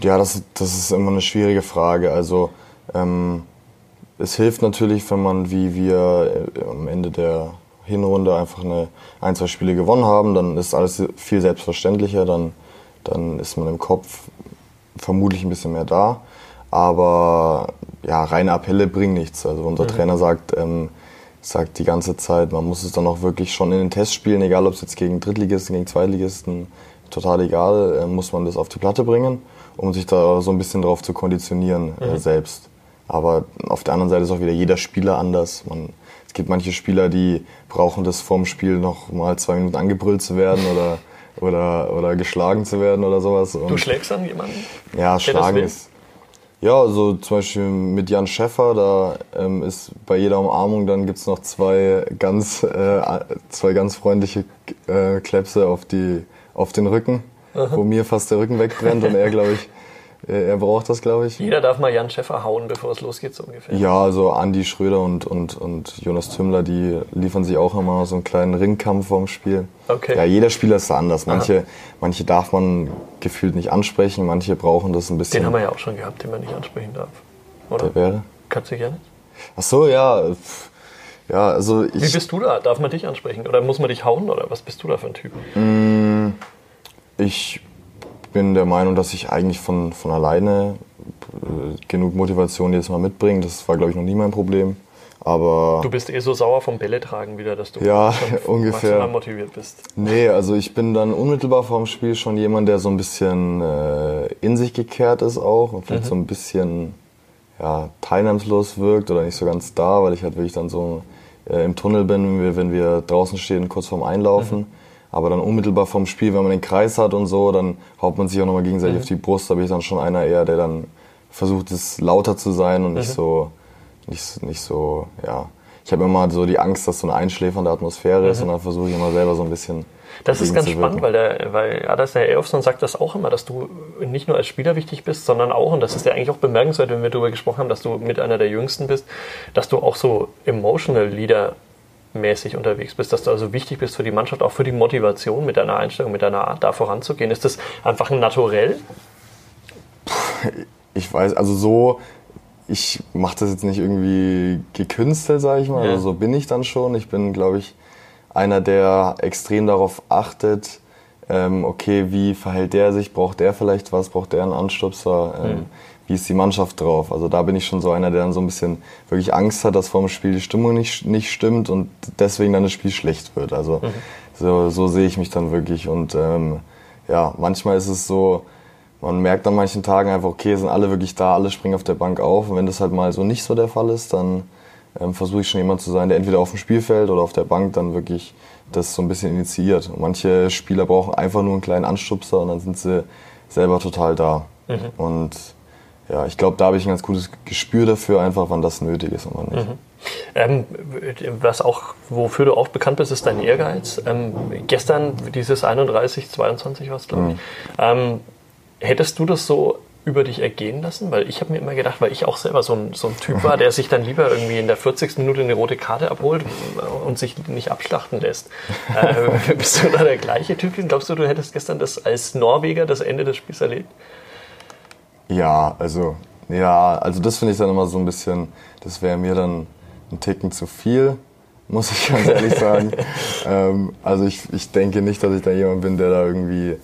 Ja, das, das ist immer eine schwierige Frage. Also, ähm, es hilft natürlich, wenn man, wie wir äh, am Ende der Hinrunde einfach eine, ein, zwei Spiele gewonnen haben, dann ist alles viel selbstverständlicher, dann, dann ist man im Kopf vermutlich ein bisschen mehr da. Aber ja, reine Appelle bringen nichts. Also unser mhm. Trainer sagt, ähm, sagt die ganze Zeit, man muss es dann auch wirklich schon in den Test spielen, egal ob es jetzt gegen Drittligisten, gegen Zweitligisten, total egal, äh, muss man das auf die Platte bringen, um sich da so ein bisschen drauf zu konditionieren äh, mhm. selbst. Aber auf der anderen Seite ist auch wieder jeder Spieler anders. Man, es gibt manche Spieler, die brauchen das vorm Spiel noch mal zwei Minuten angebrüllt zu werden oder oder, oder geschlagen zu werden oder sowas. Und du schlägst dann jemanden? Ja, schlagen ist. Ja, also zum Beispiel mit Jan Schäffer, da ähm, ist bei jeder Umarmung, dann gibt es noch zwei ganz, äh, zwei ganz freundliche äh, Klepse auf, die, auf den Rücken, Aha. wo mir fast der Rücken wegbrennt und er, glaube ich, äh, er braucht das, glaube ich. Jeder darf mal Jan Schäffer hauen, bevor es losgeht, so ungefähr. Ja, also Andi Schröder und, und, und Jonas Tümmler, die liefern sich auch immer so einen kleinen Ringkampf vorm Spiel. Okay. Ja, jeder Spieler ist da anders. Manche, manche darf man gefühlt nicht ansprechen, manche brauchen das ein bisschen. Den haben wir ja auch schon gehabt, den man nicht ansprechen darf. Oder? Der wäre? Kannst du gerne. Ach so, ja. Ja, also ich. Wie bist du da? Darf man dich ansprechen? Oder muss man dich hauen? Oder was bist du da für ein Typ? Mm, ich bin der Meinung, dass ich eigentlich von, von alleine äh, genug Motivation jedes Mal mitbringe. Das war, glaube ich, noch nie mein Problem. Aber du bist eh so sauer vom Bälle tragen wieder, dass du ja, ungefähr motiviert bist. Nee, also ich bin dann unmittelbar vorm Spiel schon jemand, der so ein bisschen äh, in sich gekehrt ist auch und vielleicht mhm. so ein bisschen ja, teilnahmslos wirkt oder nicht so ganz da, weil ich halt wirklich dann so äh, im Tunnel bin, wenn wir, wenn wir draußen stehen, kurz vorm Einlaufen. Mhm. Aber dann unmittelbar vom Spiel, wenn man den Kreis hat und so, dann haut man sich auch nochmal gegenseitig mhm. auf die Brust. Da bin ich dann schon einer eher, der dann versucht, es lauter zu sein und nicht mhm. so, nicht, nicht so, ja. Ich habe immer so die Angst, dass so eine einschläfernde Atmosphäre ist mhm. und dann versuche ich immer selber so ein bisschen. Das ist ganz spannend, weil der, weil ja, das der Elfson sagt das auch immer, dass du nicht nur als Spieler wichtig bist, sondern auch, und das ist ja eigentlich auch bemerkenswert, wenn wir darüber gesprochen haben, dass du mit einer der Jüngsten bist, dass du auch so emotional Leader mäßig unterwegs bist, dass du also wichtig bist für die Mannschaft, auch für die Motivation mit deiner Einstellung, mit deiner Art, da voranzugehen. Ist das einfach ein Naturell? Ich weiß, also so, ich mache das jetzt nicht irgendwie gekünstelt, sage ich mal. Ja. Also so bin ich dann schon. Ich bin, glaube ich, einer, der extrem darauf achtet, ähm, okay, wie verhält der sich, braucht der vielleicht was, braucht der einen Anstupser, ähm, mhm wie ist die Mannschaft drauf. Also da bin ich schon so einer, der dann so ein bisschen wirklich Angst hat, dass vor dem Spiel die Stimmung nicht, nicht stimmt und deswegen dann das Spiel schlecht wird. Also mhm. so, so sehe ich mich dann wirklich. Und ähm, ja, manchmal ist es so, man merkt an manchen Tagen einfach, okay, sind alle wirklich da, alle springen auf der Bank auf. Und wenn das halt mal so nicht so der Fall ist, dann ähm, versuche ich schon jemand zu sein, der entweder auf dem Spielfeld oder auf der Bank dann wirklich das so ein bisschen initiiert. Und manche Spieler brauchen einfach nur einen kleinen Anstupser und dann sind sie selber total da. Mhm. Und ja, ich glaube, da habe ich ein ganz gutes Gespür dafür, einfach wann das nötig ist und wann nicht. Mhm. Ähm, was auch, wofür du auch bekannt bist, ist dein Ehrgeiz. Ähm, gestern dieses 31, 22 war es, glaube ich. Mhm. Ähm, hättest du das so über dich ergehen lassen? Weil ich habe mir immer gedacht, weil ich auch selber so ein, so ein Typ war, der sich dann lieber irgendwie in der 40. Minute eine rote Karte abholt und sich nicht abschlachten lässt. Äh, bist du da der gleiche Typ? Glaubst du, du hättest gestern das als Norweger das Ende des Spiels erlebt? Ja, also, ja, also das finde ich dann immer so ein bisschen, das wäre mir dann ein Ticken zu viel, muss ich ganz ehrlich sagen. ähm, also ich, ich denke nicht, dass ich da jemand bin, der da irgendwie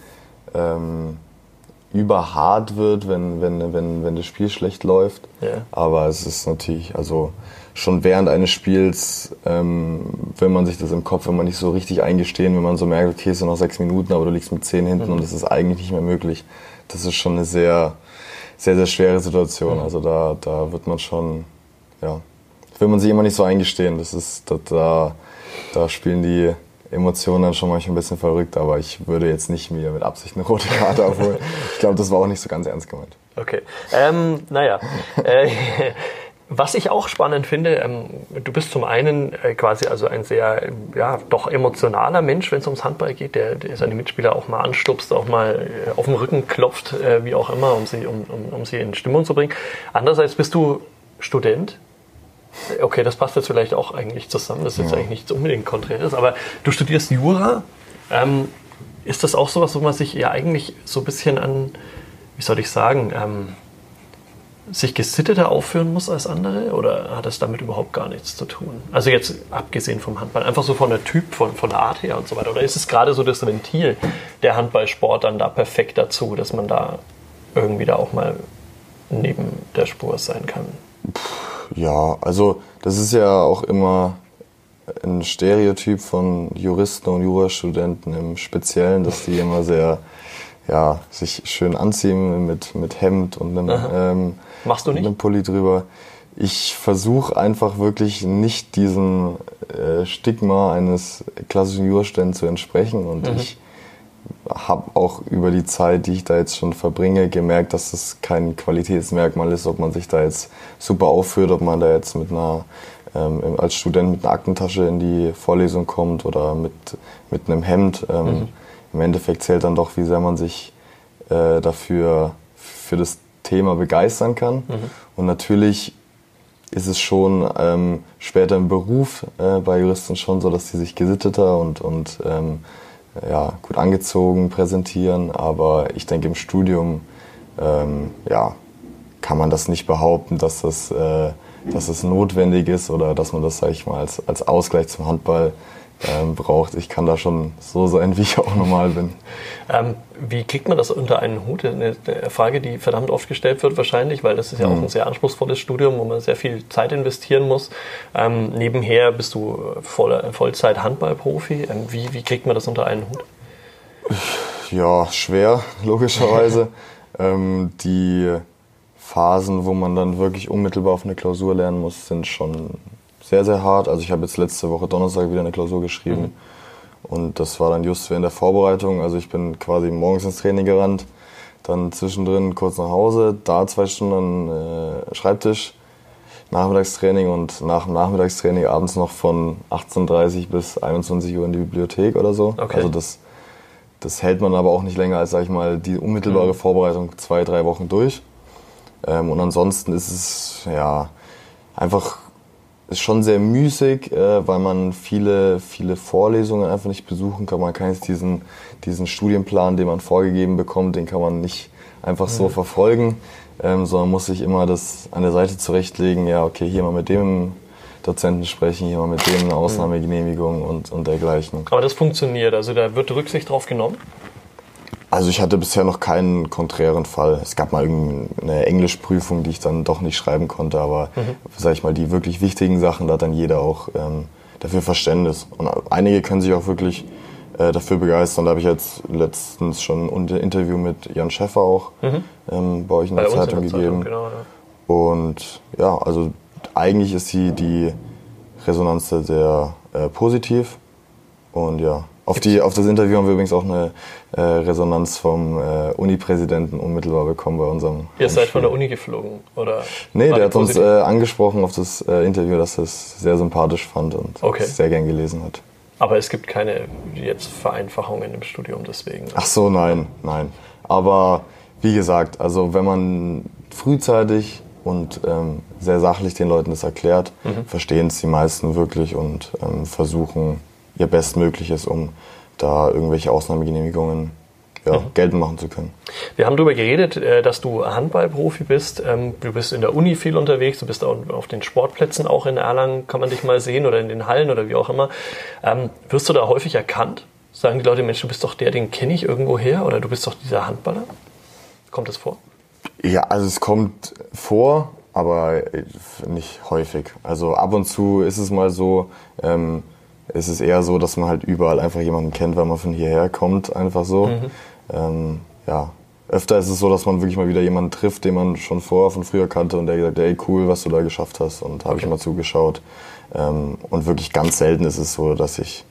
ähm, überhart wird, wenn, wenn, wenn, wenn das Spiel schlecht läuft. Ja. Aber es ist natürlich, also schon während eines Spiels ähm, will man sich das im Kopf wenn man nicht so richtig eingestehen, wenn man so merkt, okay, es sind noch sechs Minuten, aber du liegst mit zehn hinten mhm. und es ist eigentlich nicht mehr möglich. Das ist schon eine sehr, sehr, sehr schwere Situation. Mhm. Also da, da wird man schon, ja, will man sich immer nicht so eingestehen. Das ist, da, da spielen die Emotionen dann schon manchmal ein bisschen verrückt, aber ich würde jetzt nicht mir mit Absicht eine rote Karte abholen. ich glaube, das war auch nicht so ganz ernst gemeint. Okay. Ähm, naja. Äh, was ich auch spannend finde, ähm, du bist zum einen äh, quasi also ein sehr, ja, doch emotionaler Mensch, wenn es ums Handball geht, der, der seine Mitspieler auch mal anstupst, auch mal äh, auf den Rücken klopft, äh, wie auch immer, um sie, um, um, um sie in Stimmung zu bringen. Andererseits bist du Student. Okay, das passt jetzt vielleicht auch eigentlich zusammen, das ist jetzt ja. eigentlich nichts unbedingt Konträres, aber du studierst Jura. Ähm, ist das auch sowas, wo man sich ja eigentlich so ein bisschen an, wie soll ich sagen, ähm, sich gesitteter aufführen muss als andere oder hat das damit überhaupt gar nichts zu tun? Also jetzt abgesehen vom Handball, einfach so von der Typ, von, von der Art her und so weiter. Oder ist es gerade so das Ventil der Handballsport dann da perfekt dazu, dass man da irgendwie da auch mal neben der Spur sein kann? Ja, also das ist ja auch immer ein Stereotyp von Juristen und Jurastudenten im Speziellen, dass die immer sehr ja, sich schön anziehen mit, mit Hemd und einem, ähm, Machst du nicht? einem Pulli drüber. Ich versuche einfach wirklich nicht diesem äh, Stigma eines klassischen Jurastudenten zu entsprechen und mhm. ich habe auch über die Zeit, die ich da jetzt schon verbringe, gemerkt, dass das kein Qualitätsmerkmal ist, ob man sich da jetzt super aufführt, ob man da jetzt mit einer ähm, als Student mit einer Aktentasche in die Vorlesung kommt oder mit, mit einem Hemd. Ähm, mhm im Endeffekt zählt dann doch, wie sehr man sich äh, dafür für das Thema begeistern kann. Mhm. Und natürlich ist es schon ähm, später im Beruf äh, bei Juristen schon so, dass sie sich gesitteter und, und ähm, ja, gut angezogen präsentieren. Aber ich denke, im Studium ähm, ja, kann man das nicht behaupten, dass das, äh, dass das notwendig ist oder dass man das, sage ich mal, als, als Ausgleich zum Handball ähm, braucht. Ich kann da schon so sein, wie ich auch normal bin. Ähm, wie kriegt man das unter einen Hut? Eine Frage, die verdammt oft gestellt wird wahrscheinlich, weil das ist ja mhm. auch ein sehr anspruchsvolles Studium, wo man sehr viel Zeit investieren muss. Ähm, nebenher bist du voll, Vollzeit Handballprofi. Ähm, wie, wie kriegt man das unter einen Hut? Ja, schwer, logischerweise. Ähm, die Phasen, wo man dann wirklich unmittelbar auf eine Klausur lernen muss, sind schon sehr, sehr hart. Also ich habe jetzt letzte Woche Donnerstag wieder eine Klausur geschrieben. Mhm. Und das war dann just während der Vorbereitung. Also ich bin quasi morgens ins Training gerannt, dann zwischendrin kurz nach Hause, da zwei Stunden äh, Schreibtisch, Nachmittagstraining und nach dem Nachmittagstraining abends noch von 18.30 bis 21 Uhr in die Bibliothek oder so. Okay. Also das, das hält man aber auch nicht länger als, sag ich mal, die unmittelbare mhm. Vorbereitung zwei, drei Wochen durch. Ähm, und ansonsten ist es ja einfach ist schon sehr müßig, äh, weil man viele, viele Vorlesungen einfach nicht besuchen kann. Man kann jetzt diesen, diesen Studienplan, den man vorgegeben bekommt, den kann man nicht einfach so mhm. verfolgen, ähm, sondern muss sich immer das an der Seite zurechtlegen, ja, okay, hier mal mit dem Dozenten sprechen, hier mal mit dem eine Ausnahmegenehmigung und, und dergleichen. Aber das funktioniert, also da wird Rücksicht drauf genommen? Also ich hatte bisher noch keinen konträren Fall. Es gab mal eine Englischprüfung, die ich dann doch nicht schreiben konnte, aber mhm. sag ich mal, die wirklich wichtigen Sachen, da hat dann jeder auch ähm, dafür Verständnis. Und einige können sich auch wirklich äh, dafür begeistern. Da habe ich jetzt letztens schon ein Interview mit Jan Schäffer auch mhm. ähm, bei euch in der bei Zeitung in der gegeben. Zeitung, genau, ja. Und ja, also eigentlich ist die, die Resonanz sehr äh, positiv. Und ja, auf, die, auf das Interview haben wir übrigens auch eine äh, Resonanz vom äh, Uni-Präsidenten unmittelbar bekommen bei unserem. Ihr seid von der Uni geflogen, oder? Nee, der hat uns äh, angesprochen auf das äh, Interview, dass er es sehr sympathisch fand und okay. sehr gern gelesen hat. Aber es gibt keine jetzt Vereinfachungen im Studium deswegen. Ach so, nein, nein. Aber wie gesagt, also wenn man frühzeitig und ähm, sehr sachlich den Leuten das erklärt, mhm. verstehen es die meisten wirklich und ähm, versuchen ihr Bestmögliches, um da irgendwelche Ausnahmegenehmigungen ja, mhm. geltend machen zu können. Wir haben darüber geredet, äh, dass du Handballprofi bist. Ähm, du bist in der Uni viel unterwegs, du bist auf den Sportplätzen auch in Erlangen, kann man dich mal sehen oder in den Hallen oder wie auch immer. Ähm, wirst du da häufig erkannt? Sagen die Leute, Mensch, du bist doch der, den kenne ich irgendwo her oder du bist doch dieser Handballer? Kommt das vor? Ja, also es kommt vor, aber nicht häufig. Also ab und zu ist es mal so, ähm, es ist eher so, dass man halt überall einfach jemanden kennt, weil man von hierher kommt, einfach so. Mhm. Ähm, ja, öfter ist es so, dass man wirklich mal wieder jemanden trifft, den man schon vorher von früher kannte und der gesagt, ey cool, was du da geschafft hast und habe okay. ich mal zugeschaut. Ähm, und wirklich ganz selten ist es so, dass ich,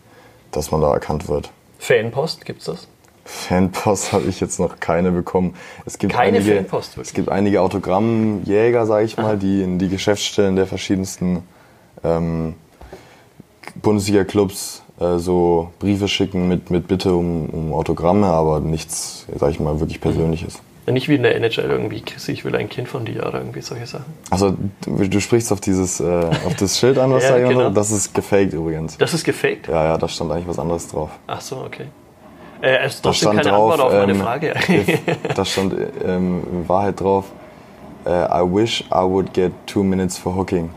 dass man da erkannt wird. Fanpost, gibt's das? Fanpost habe ich jetzt noch keine bekommen. Es gibt keine einige, Fanpost, wirklich? Es gibt einige Autogrammjäger, sage ich mal, die in die Geschäftsstellen der verschiedensten ähm, Bundesliga-Clubs äh, so Briefe schicken mit, mit Bitte um, um Autogramme, aber nichts, sag ich mal, wirklich Persönliches. Nicht wie in der NHL irgendwie, Chrissy, ich will ein Kind von dir oder irgendwie solche Sachen. Also du, sprichst auf dieses, äh, auf das Schild an, was ja, da genau. Das ist gefaked übrigens. Das ist gefaked? Ja, ja, da stand eigentlich was anderes drauf. Ach so, okay. Äh, es ist trotzdem keine drauf, Antwort auf meine ähm, Frage. da stand ähm, in Wahrheit drauf, uh, I wish I would get two minutes for hooking.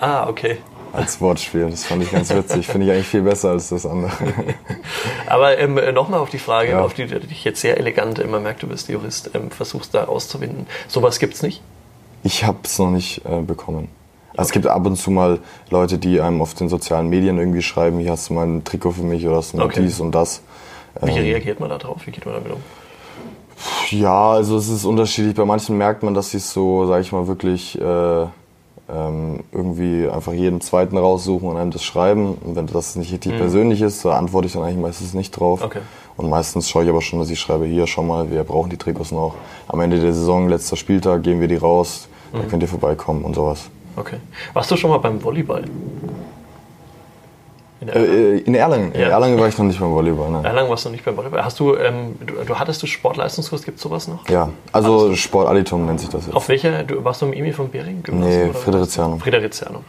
Ah, okay als Wortspiel. Das fand ich ganz witzig. Finde ich eigentlich viel besser als das andere. Aber ähm, nochmal auf die Frage, ja. auf die du dich jetzt sehr elegant, immer merkt, du bist Jurist, ähm, versuchst da auszuwinden. Sowas gibt es nicht? Ich habe es noch nicht äh, bekommen. Also es gibt ab und zu mal Leute, die einem auf den sozialen Medien irgendwie schreiben, hier hast du mal ein Trikot für mich oder hast du mal okay. dies und das. Wie ähm, reagiert man da drauf? Wie geht man damit um? Ja, also es ist unterschiedlich. Bei manchen merkt man, dass sie es so, sage ich mal, wirklich äh, irgendwie einfach jeden zweiten raussuchen und einem das schreiben. Und wenn das nicht richtig mhm. persönlich ist, da antworte ich dann eigentlich meistens nicht drauf. Okay. Und meistens schaue ich aber schon, dass ich schreibe, hier, schau mal, wir brauchen die Trikots noch. Am Ende der Saison, letzter Spieltag, geben wir die raus, mhm. dann könnt ihr vorbeikommen und sowas. Okay. Warst du schon mal beim Volleyball? In Erlangen? Äh, in Erlangen. Ja. In Erlangen war ich noch nicht beim Volleyball. Nein. Erlangen warst du noch nicht beim Volleyball. Hast du, ähm, du, du, hattest du Sportleistungskurs, gibt es sowas noch? Ja, also Sportaditum nennt sich das jetzt. Auf welcher, du, warst du im Emil von Bering? Nee, Fridericianum. Fridericianum.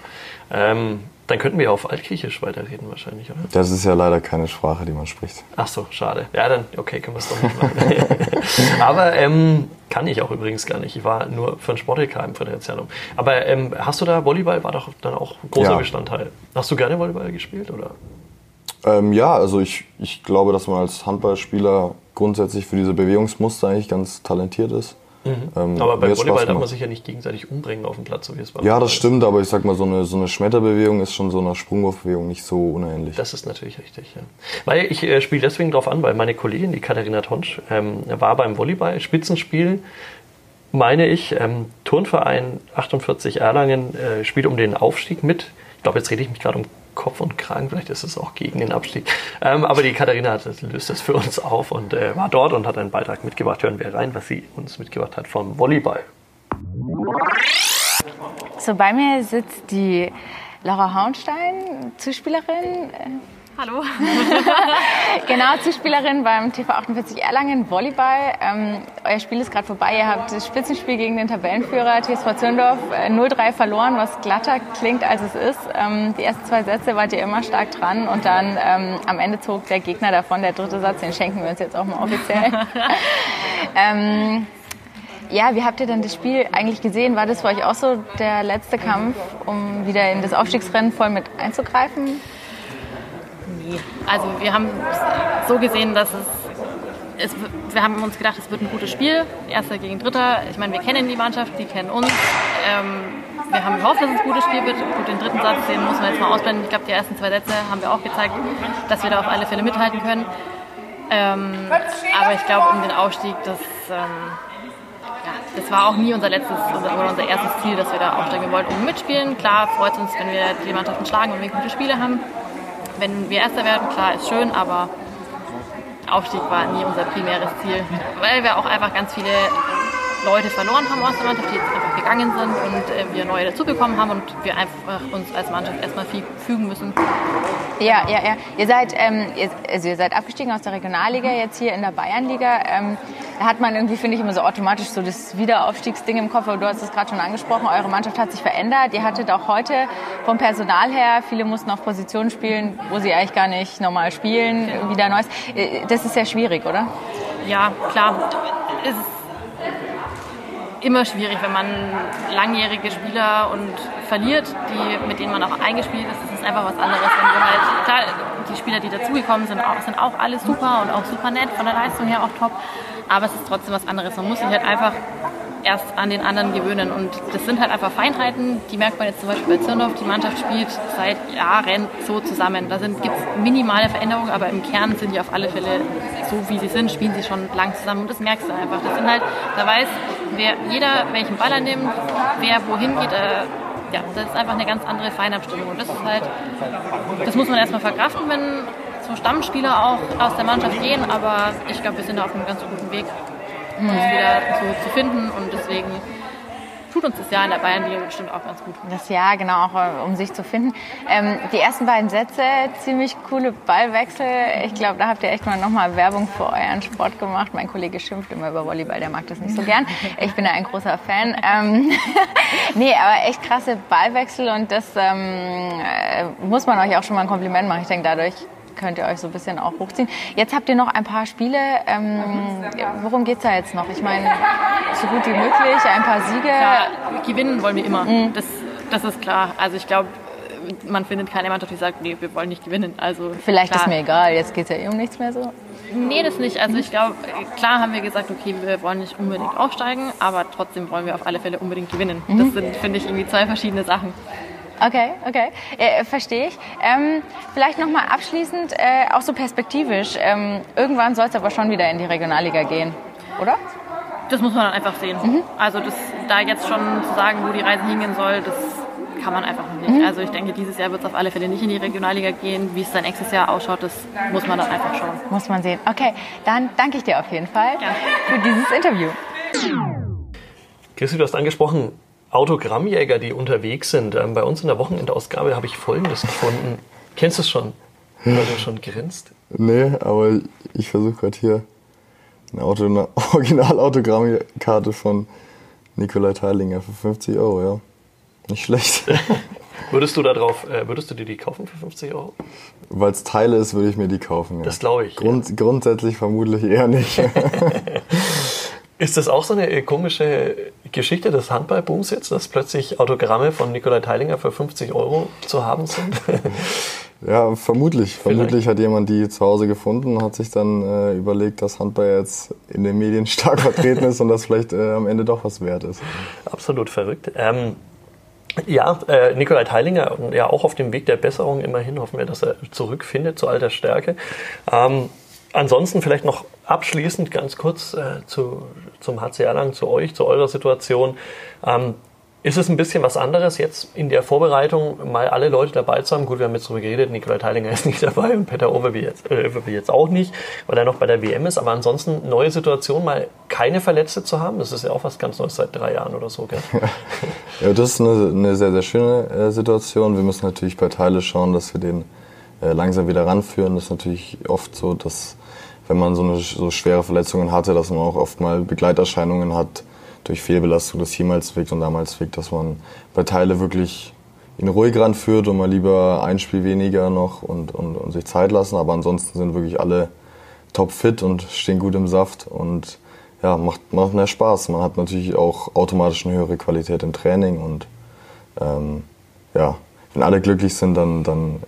Ähm, dann könnten wir auf Altgriechisch weiterreden wahrscheinlich, oder? Das ist ja leider keine Sprache, die man spricht. Ach so, schade. Ja, dann, okay, können wir es doch nicht machen. Aber ähm, kann ich auch übrigens gar nicht. Ich war nur für ein Sport-LK im Fridericianum. Aber ähm, hast du da Volleyball, war doch dann auch großer ja. Bestandteil. Hast du gerne Volleyball gespielt, oder? Ähm, ja, also ich, ich glaube, dass man als Handballspieler grundsätzlich für diese Bewegungsmuster eigentlich ganz talentiert ist. Mhm. Ähm, aber beim Volleyball darf man sich ja nicht gegenseitig umbringen auf dem Platz, so wie es beim Ja, das ist. stimmt, aber ich sag mal, so eine, so eine Schmetterbewegung ist schon so einer Sprungwurfbewegung nicht so unähnlich. Das ist natürlich richtig, ja. Weil ich äh, spiele deswegen drauf an, weil meine Kollegin, die Katharina Tonsch, ähm, war beim Volleyball, Spitzenspiel, meine ich, ähm, Turnverein 48 Erlangen äh, spielt um den Aufstieg mit. Ich glaube, jetzt rede ich mich gerade um Kopf und Kragen, vielleicht ist es auch gegen den Abstieg. Ähm, aber die Katharina hat, löst das für uns auf und äh, war dort und hat einen Beitrag mitgebracht. Hören wir rein, was sie uns mitgebracht hat vom Volleyball. So, bei mir sitzt die Laura Hauenstein, Zuspielerin Hallo. genau, Zuspielerin beim TV 48 Erlangen Volleyball. Ähm, euer Spiel ist gerade vorbei. Ihr habt das Spitzenspiel gegen den Tabellenführer TSV Zürndorf äh, 0-3 verloren, was glatter klingt, als es ist. Ähm, die ersten zwei Sätze wart ihr immer stark dran und dann ähm, am Ende zog der Gegner davon. Der dritte Satz, den schenken wir uns jetzt auch mal offiziell. ähm, ja, wie habt ihr denn das Spiel eigentlich gesehen? War das für euch auch so der letzte Kampf, um wieder in das Aufstiegsrennen voll mit einzugreifen? Nee. Also wir haben so gesehen, dass es, es, wir haben uns gedacht, es wird ein gutes Spiel, Erster gegen Dritter. Ich meine, wir kennen die Mannschaft, die kennen uns. Ähm, wir haben gehofft, dass es ein gutes Spiel wird. Gut, den dritten Satz, den muss man jetzt mal ausblenden. Ich glaube, die ersten zwei Sätze haben wir auch gezeigt, dass wir da auf alle Fälle mithalten können. Ähm, aber ich glaube, um den Aufstieg, das, ähm, ja, das war auch nie unser letztes oder unser erstes Ziel, dass wir da aufsteigen wollen. Um mitspielen, klar, freut es uns, wenn wir die Mannschaften schlagen und wir gute Spiele haben wenn wir Erster werden, klar, ist schön, aber Aufstieg war nie unser primäres Ziel, weil wir auch einfach ganz viele Leute verloren haben aus der Mannschaft, die jetzt einfach gegangen sind und äh, wir neue dazubekommen haben und wir einfach uns als Mannschaft erstmal fügen müssen. Ja, ja, ja. Ihr seid, ähm, ihr, also ihr seid abgestiegen aus der Regionalliga, jetzt hier in der Bayernliga. Ähm, hat man irgendwie, finde ich, immer so automatisch so das Wiederaufstiegsding im Kopf. Du hast es gerade schon angesprochen, eure Mannschaft hat sich verändert. Ihr hattet auch heute vom Personal her, viele mussten auf Positionen spielen, wo sie eigentlich gar nicht normal spielen, wieder Neues. Äh, das ist sehr schwierig, oder? Ja, klar. Es immer schwierig, wenn man langjährige Spieler und verliert, die, mit denen man auch eingespielt ist. Das ist einfach was anderes. Wenn du halt, klar, die Spieler, die dazugekommen sind, auch, sind auch alle super und auch super nett, von der Leistung her auch top. Aber es ist trotzdem was anderes. Man muss sich halt einfach erst an den anderen gewöhnen. Und das sind halt einfach Feinheiten, die merkt man jetzt zum Beispiel bei Zirndorf. Die Mannschaft spielt seit Jahren so zusammen. Da gibt es minimale Veränderungen, aber im Kern sind die auf alle Fälle so, wie sie sind, spielen sie schon lang zusammen. Und das merkst du einfach. Das sind halt, da weiß wer, jeder, welchen Ball er nimmt, wer wohin geht. Äh, ja, das ist einfach eine ganz andere Feinabstimmung. Und das ist halt, das muss man erstmal verkraften, wenn so Stammspieler auch aus der Mannschaft gehen. Aber ich glaube, wir sind auf einem ganz guten Weg, uns wieder so zu finden. Und deswegen tut uns das Jahr in der Bayernliga bestimmt auch ganz gut. Das Jahr, genau, auch äh, um sich zu finden. Ähm, die ersten beiden Sätze, ziemlich coole Ballwechsel. Ich glaube, da habt ihr echt mal nochmal Werbung für euren Sport gemacht. Mein Kollege schimpft immer über Volleyball, der mag das nicht so gern. Ich bin da ein großer Fan. Ähm, nee, aber echt krasse Ballwechsel und das ähm, äh, muss man euch auch schon mal ein Kompliment machen. Ich denke, dadurch könnt ihr euch so ein bisschen auch hochziehen. Jetzt habt ihr noch ein paar Spiele. Ähm, worum geht es da jetzt noch? Ich meine, so gut wie möglich, ein paar Siege. Klar, gewinnen wollen wir immer. Mhm. Das, das ist klar. Also ich glaube, man findet keine Mannschaft, die sagt, nee, wir wollen nicht gewinnen. Also Vielleicht klar. ist mir egal, jetzt geht es ja eh um nichts mehr so. Nee, das nicht. Also ich glaube, klar haben wir gesagt, okay, wir wollen nicht unbedingt aufsteigen, aber trotzdem wollen wir auf alle Fälle unbedingt gewinnen. Das mhm. sind, finde ich, irgendwie zwei verschiedene Sachen. Okay, okay, äh, verstehe ich. Ähm, vielleicht nochmal abschließend, äh, auch so perspektivisch. Ähm, irgendwann soll es aber schon wieder in die Regionalliga gehen, oder? Das muss man dann einfach sehen. Mhm. Also das, da jetzt schon zu sagen, wo die Reise hingehen soll, das kann man einfach nicht. Mhm. Also ich denke, dieses Jahr wird es auf alle Fälle nicht in die Regionalliga gehen. Wie es dann nächstes Jahr ausschaut, das muss man dann einfach schauen. Muss man sehen. Okay, dann danke ich dir auf jeden Fall ja. für dieses Interview. Christi, du hast angesprochen, Autogrammjäger, die unterwegs sind. Ähm, bei uns in der Wochenendausgabe habe ich Folgendes gefunden. Kennst du es schon? Weil du schon grinst? Nee, aber ich versuche gerade hier eine, Auto, eine Original-Autogrammkarte von Nikolai Teilinger für 50 Euro, ja. Nicht schlecht. würdest du da drauf, äh, würdest du dir die kaufen für 50 Euro? Weil es Teile ist, würde ich mir die kaufen. Ja. Das glaube ich. Grund, ja. Grundsätzlich vermutlich eher nicht. Ist das auch so eine komische Geschichte des Handballbooms jetzt, dass plötzlich Autogramme von Nikolai Teilinger für 50 Euro zu haben sind? ja, vermutlich. Vielleicht. Vermutlich hat jemand die zu Hause gefunden und hat sich dann äh, überlegt, dass Handball jetzt in den Medien stark vertreten ist und das vielleicht äh, am Ende doch was wert ist. Absolut verrückt. Ähm, ja, äh, Nikolai Teilinger, ja auch auf dem Weg der Besserung immerhin, hoffen wir, dass er zurückfindet zu alter Stärke. Ähm, Ansonsten vielleicht noch abschließend ganz kurz äh, zu, zum HC Erlangen, zu euch, zu eurer Situation. Ähm, ist es ein bisschen was anderes, jetzt in der Vorbereitung mal alle Leute dabei zu haben? Gut, wir haben jetzt darüber geredet, Nikolai Teilinger ist nicht dabei und Peter Overby jetzt, äh, jetzt auch nicht, weil er noch bei der WM ist. Aber ansonsten neue Situation, mal keine Verletzte zu haben, das ist ja auch was ganz Neues seit drei Jahren oder so. Gell? ja, das ist eine, eine sehr, sehr schöne äh, Situation. Wir müssen natürlich bei Teile schauen, dass wir den äh, langsam wieder ranführen. Das ist natürlich oft so, dass wenn man so, eine, so schwere Verletzungen hatte, dass man auch oft mal Begleiterscheinungen hat durch Fehlbelastung des Hiemals und damals Weg, dass man bei Teile wirklich ihn ruhig ranführt und mal lieber ein Spiel weniger noch und, und, und sich Zeit lassen. Aber ansonsten sind wirklich alle top fit und stehen gut im Saft und ja, macht, macht mehr Spaß. Man hat natürlich auch automatisch eine höhere Qualität im Training und ähm, ja, wenn alle glücklich sind, dann, dann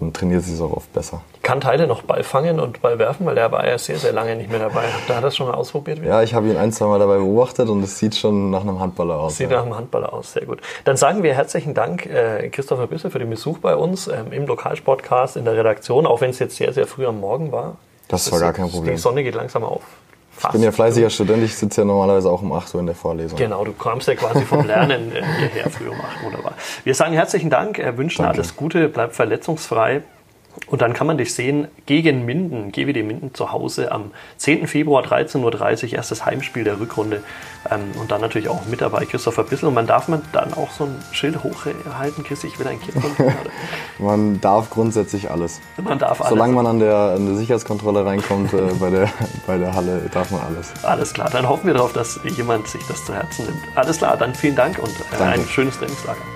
dann trainiert sie es auch oft besser. Kann Teile noch Ball fangen und Ball werfen, weil der war ja sehr, sehr lange nicht mehr dabei. Da hat er das schon mal ausprobiert? Ja, ich habe ihn ein, zwei Mal dabei beobachtet und es sieht schon nach einem Handballer aus. Sieht ja. nach einem Handballer aus, sehr gut. Dann sagen wir herzlichen Dank, äh, Christopher Büssel, für den Besuch bei uns ähm, im Lokalsportcast in der Redaktion, auch wenn es jetzt sehr, sehr früh am Morgen war. Das, das war gar kein Problem. Die Sonne geht langsam auf. Fast. Ich bin ja fleißiger Student, ich sitze ja normalerweise auch um 8 Uhr in der Vorlesung. Genau, du kommst ja quasi vom Lernen äh, hierher früh um 8 Uhr. Wunderbar. Wir sagen herzlichen Dank, äh, wünschen Danke. alles Gute, bleib verletzungsfrei und dann kann man dich sehen gegen Minden, GWD Minden zu Hause am 10. Februar 13.30 Uhr, erstes Heimspiel der Rückrunde. Ähm, und dann natürlich auch mit dabei Christopher Bissel. Und man darf man dann auch so ein Schild hochhalten, Chris, ich will ein Kind von Man darf grundsätzlich alles. Man darf alles. Solange man an der, an der Sicherheitskontrolle reinkommt äh, bei, der, bei der Halle, darf man alles. Alles klar, dann hoffen wir darauf, dass jemand sich das zu Herzen nimmt. Alles klar, dann vielen Dank und äh, ein schönes Trainingslager.